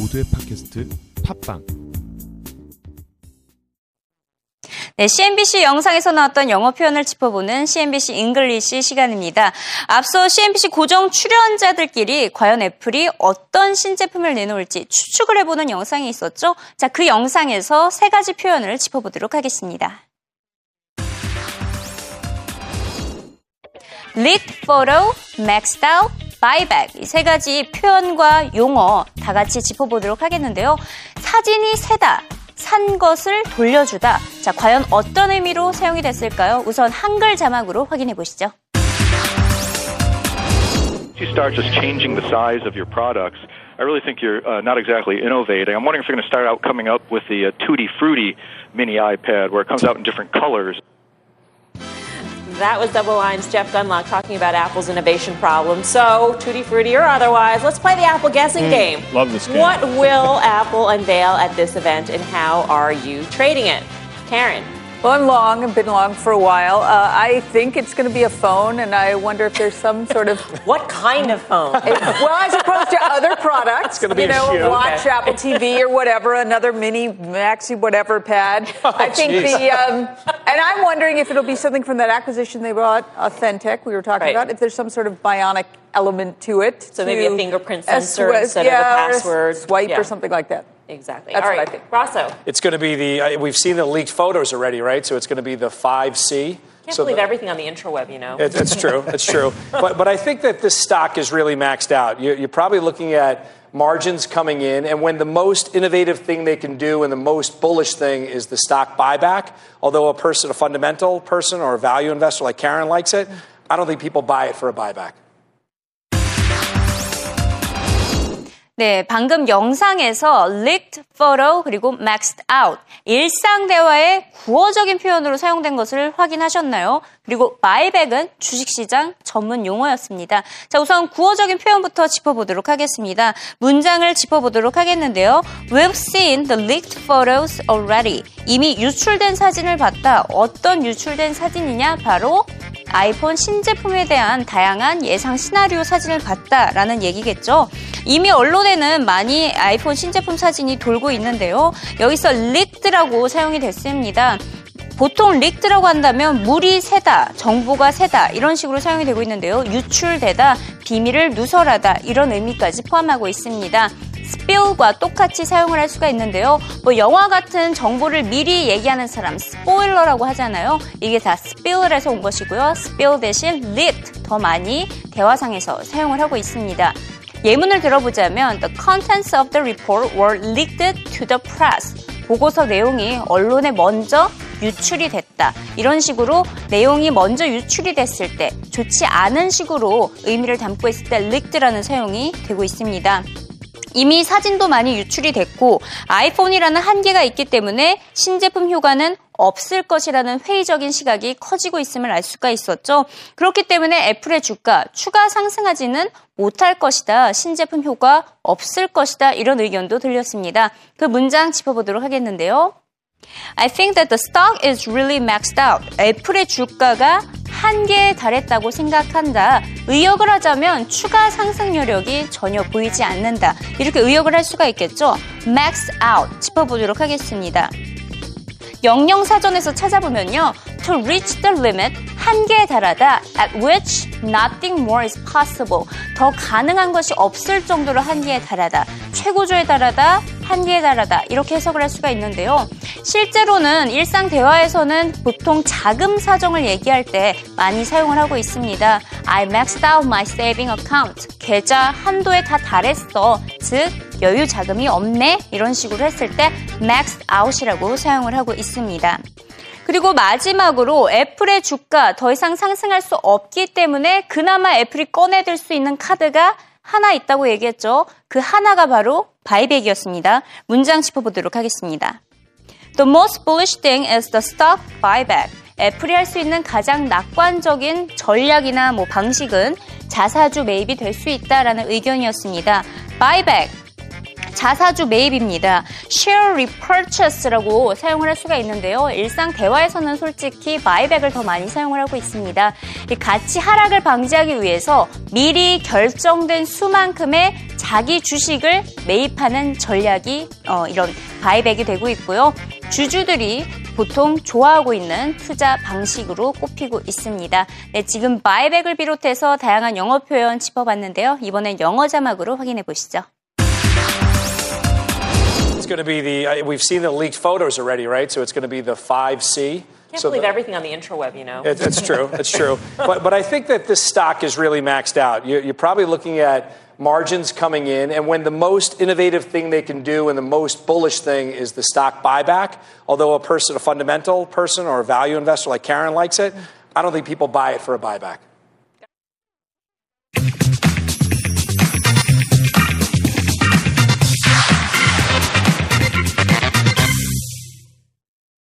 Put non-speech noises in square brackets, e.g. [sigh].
모두의 팟캐스트 팟빵 네, CNBC 영상에서 나왔던 영어 표현을 짚어보는 CNBC English 시간입니다. 앞서 CNBC 고정 출연자들끼리 과연 애플이 어떤 신제품을 내놓을지 추측을 해보는 영상이 있었죠. 자, 그 영상에서 세 가지 표현을 짚어보도록 하겠습니다. leaked photo, maxed out, buyback 이 세 가지 표현과 용어 다 같이 짚어보도록 하겠는데요. 사진이 새다, 산 것을 돌려주다. 자, 과연 어떤 의미로 사용이 됐을까요? 우선 한글 자막으로 확인해 보시죠. you start just changing the size of your products, I really think you're uh, not exactly innovating. I'm wondering if you're going to start out coming up with the uh, Tutti Frutti mini iPad where it comes out in different colors. That was Double Line's Jeff Gunlock talking about Apple's innovation problem. So, tutti frutti or otherwise, let's play the Apple guessing game. love this game. What will [laughs] Apple unveil at this event, and how are you trading it? Karen. Well, I'm long. I've been long for a while. Uh, I think it's going to be a phone, and I wonder if there's some sort of [laughs] What kind of phone? [laughs] well, as opposed to other products, gonna be you a know, shoe. watch Okay. Apple TV or whatever, another mini maxi whatever pad. I think jeez. the um, and I'm wondering if it'll be something from that acquisition they bought, Authentic, we were talking Right. about. If there's some sort of bionic element to it, So maybe a fingerprint sensor swi- instead of a yeah, or password. swipe Yeah. or something like that. Exactly. That's All what right. I think. Rosso. It's going to be the, uh, we've seen the leaked photos already, right? So it's going to be the 5C. Can't so believe the- everything on the intraweb, you know. It, it's true. It's true. [laughs] But, but I think that this stock is really maxed out. You're, you're probably looking at margins coming in, and when the most innovative thing they can do and the most bullish thing is the stock buyback, although a person, a fundamental person or a value investor like Karen likes it, I don't think people buy it for a buyback. 네, 방금 영상에서 leaked photo 그리고 maxed out 일상 대화의 구어적인 표현으로 사용된 것을 확인하셨나요? 그리고 buyback은 주식시장 전문 용어였습니다. 자, 우선 구어적인 표현부터 짚어보도록 하겠습니다. 문장을 짚어보도록 하겠는데요. We've seen the leaked photos already. 이미 유출된 사진을 봤다. 어떤 유출된 사진이냐? 바로 아이폰 신제품에 대한 다양한 예상 시나리오 사진을 봤다라는 얘기겠죠. 이미 언론에는 많이 아이폰 신제품 사진이 돌고 있는데요. 여기서 leaked라고 사용이 됐습니다. 보통 leaked라고 한다면 물이 새다, 정보가 새다 이런 식으로 사용이 되고 있는데요. 유출되다, 비밀을 누설하다 이런 의미까지 포함하고 있습니다. spill과 똑같이 사용을 할 수가 있는데요. 뭐 영화 같은 정보를 미리 얘기하는 사람 스포일러라고 하잖아요. 이게 다 spill에서 온 것이고요. spill 대신 leaked 더 많이 대화상에서 사용을 하고 있습니다. 예문을 들어보자면 The contents of the report were leaked to the press. 보고서 내용이 언론에 먼저 유출이 됐다. 이런 식으로 내용이 먼저 유출이 됐을 때 좋지 않은 식으로 의미를 담고 있을 때 leaked라는 사용이 되고 있습니다. 이미 사진도 많이 유출이 됐고 아이폰이라는 한계가 있기 때문에 신제품 효과는 없을 것이라는 회의적인 시각이 커지고 있음을 알 수가 있었죠. 그렇기 때문에 애플의 주가 추가 상승하지는 못할 것이다. 신제품 효과 없을 것이다. 이런 의견도 들렸습니다. 그 문장 짚어보도록 하겠는데요. I think that the stock is really maxed out. 애플의 주가가 한계에 달했다고 생각한다. 의역을 하자면 추가 상승 여력이 전혀 보이지 않는다. 이렇게 의역을 할 수가 있겠죠. max out 짚어보도록 하겠습니다. 영영 사전에서 찾아보면요. To reach the limit, 한계에 달하다. At which nothing more is possible. 더 가능한 것이 없을 정도로 한계에 달하다. 최고조에 달하다. 한계에 달하다. 이렇게 해석을 할 수가 있는데요. 실제로는 일상 대화에서는 보통 자금 사정을 얘기할 때 많이 사용을 하고 있습니다. I maxed out my saving account. 계좌 한도에 다 달했어. 즉, 여유 자금이 없네. 이런 식으로 했을 때 maxed out이라고 사용을 하고 있습니다. 그리고 마지막으로 애플의 주가 더 이상 상승할 수 없기 때문에 그나마 애플이 꺼내들 수 있는 카드가 하나 있다고 얘기했죠. 그 하나가 바로 바이백이었습니다. 문장 짚어보도록 하겠습니다. The most bullish thing is the stock buyback. 애플이 할 수 있는 가장 낙관적인 전략이나 뭐 방식은 자사주 매입이 될 수 있다라는 의견이었습니다. buyback. 자사주 매입입니다. share repurchase라고 사용을 할 수가 있는데요. 일상 대화에서는 솔직히 바이백을 더 많이 사용을 하고 있습니다. 이 가치 하락을 방지하기 위해서 미리 결정된 수만큼의 자기 주식을 매입하는 전략이 어, 이런 바이백이 되고 있고요. 주주들이 보통 좋아하고 있는 투자 방식으로 꼽히고 있습니다. 네, 지금 바이백을 비롯해서 다양한 영어 표현 짚어봤는데요. 이번엔 영어 자막으로 확인해 보시죠. Going to be the, we've seen the leaked photos already, right? So it's going to be the 5C. Can't so believe the- everything on the intraweb, you know. It, it's true. It's true. [laughs] But, but I think that this stock is really maxed out. You're, you're probably looking at margins coming in, and when the most innovative thing they can do and the most bullish thing is the stock buyback, although a person, a fundamental person or a value investor like Karen likes it, I don't think people buy it for a buyback.